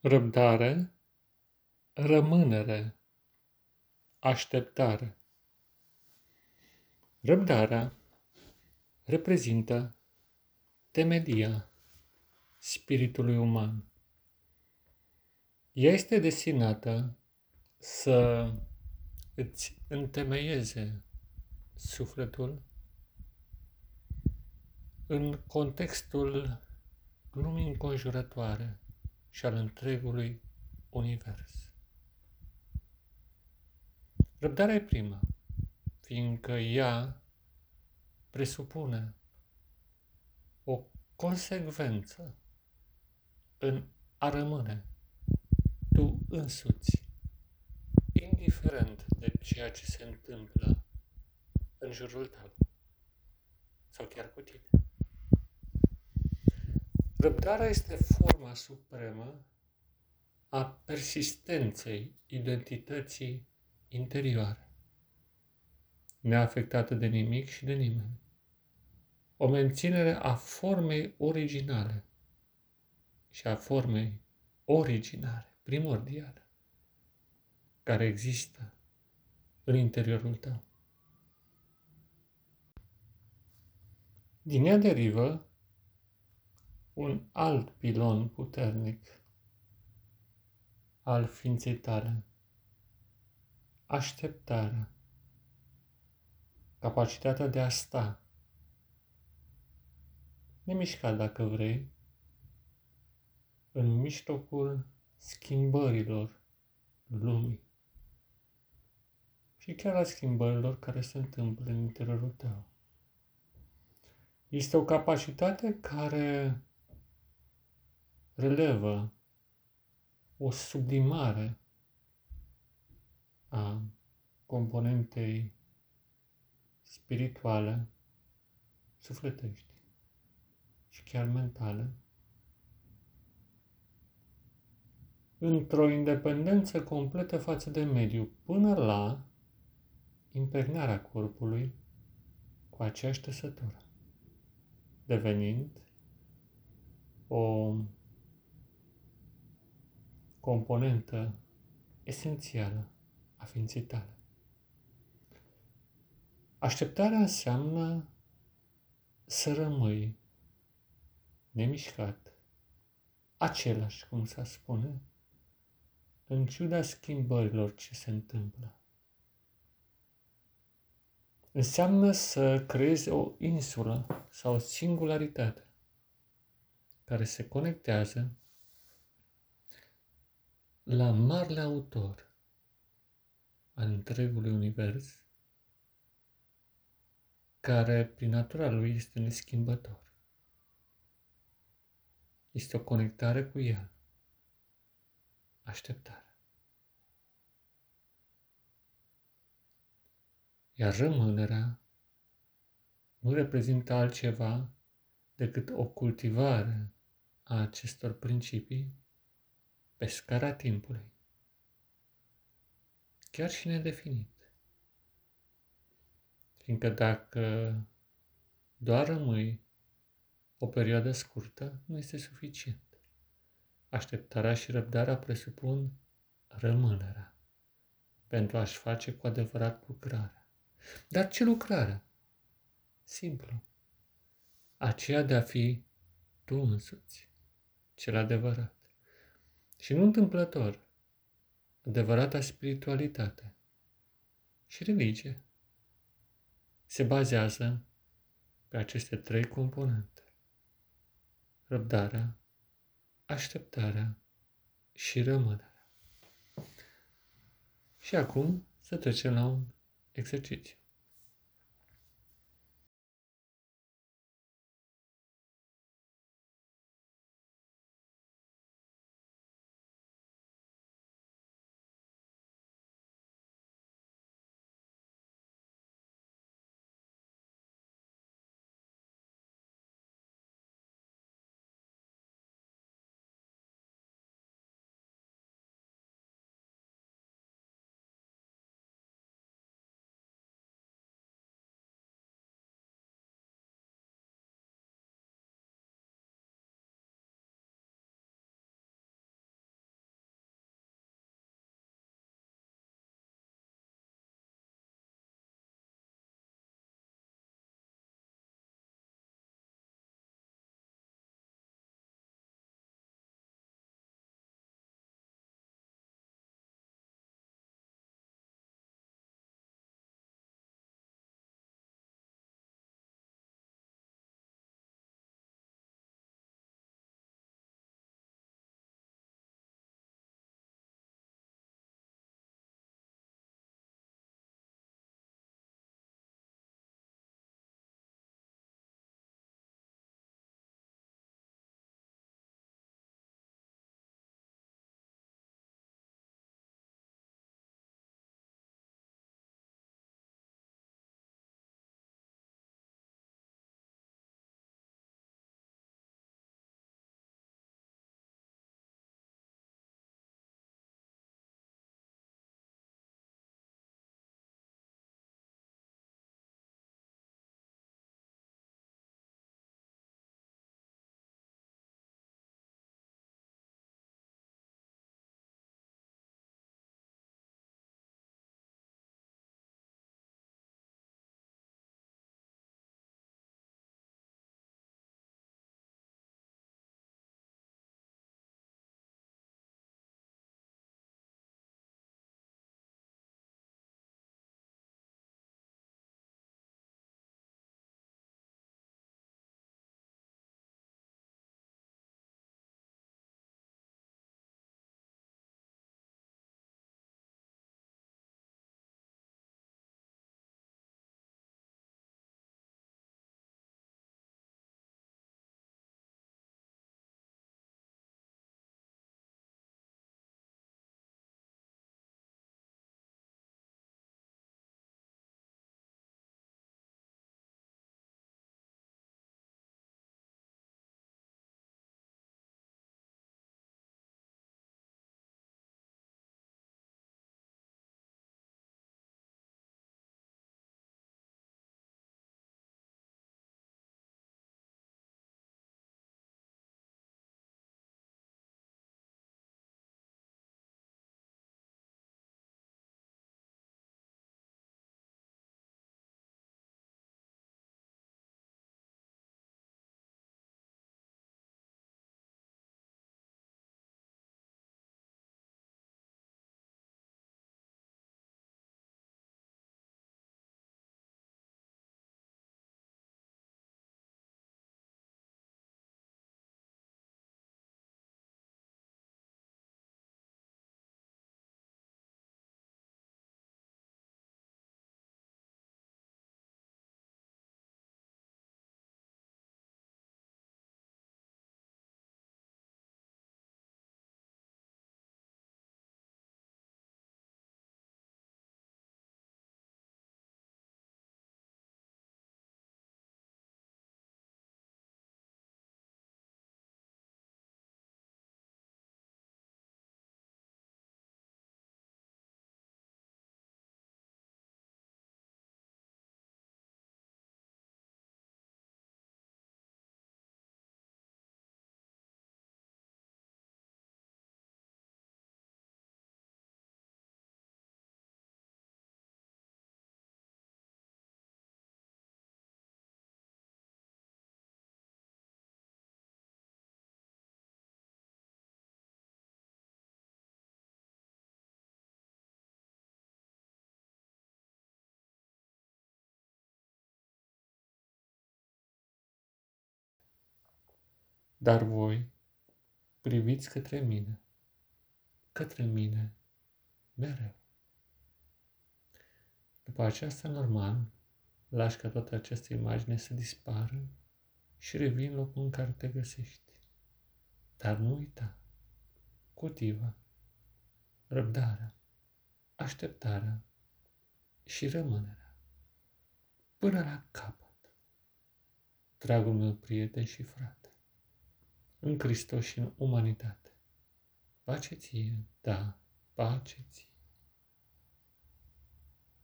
Răbdare, rămânere, așteptare. Răbdarea reprezintă temelia spiritului uman. Ea este destinată să îți întemeieze sufletul în contextul lumii înconjurătoare și al întregului univers. Răbdarea e prima, fiindcă ea presupune o consecvență în a rămâne tu însuți, indiferent de ceea ce se întâmplă în jurul tău sau chiar cu tine. Răbdarea este forma supremă a persistenței identității interioare, neafectată de nimic și de nimeni. O menținere a formei originale și a formei originare, primordiale, care există în interiorul tău. Din ea derivă un alt pilon puternic al ființei tale, așteptarea, capacitatea de a sta, nemișcat dacă vrei, în mijlocul schimbărilor lumii și chiar a schimbărilor care se întâmplă în interiorul tău. Este o capacitate care relevă o sublimare a componentei spirituale, sufletești și chiar mentale, într-o independență completă față de mediu, până la impregnarea corpului cu aceeași tăsătură, devenind o componentă esențială a ființei tale. Așteptarea înseamnă să rămâi nemișcat, același, cum s-a spune, în ciuda schimbărilor ce se întâmplă. Înseamnă să creezi o insulă sau o singularitate care se conectează la marele autor al întregului univers, care prin natura lui este neschimbător. Este o conectare cu el. Așteptare. Iar rămânerea nu reprezintă altceva decât o cultivare a acestor principii pe scara timpului, chiar și nedefinit. Fiindcă dacă doar rămâi o perioadă scurtă, nu este suficient. Așteptarea și răbdarea presupun rămânerea pentru a-și face cu adevărat lucrarea. Dar ce lucrare? Simplu. Aceea de a fi tu însuți, cel adevărat. Și nu întâmplător, adevărata spiritualitate și religie se bazează pe aceste trei componente. Răbdarea, așteptarea și rămânerea. Și acum să trecem la un exercițiu. Dar voi priviți către mine, către mine mereu. După aceasta, normal, lași ca toată această imagine să dispară și revii în locul în care te găsești. Dar nu uita, cultivă răbdarea, așteptarea și rămânerea până la capăt. Dragul meu prieten și frate, în Hristos și în umanitate, pace ție, da, pace ție.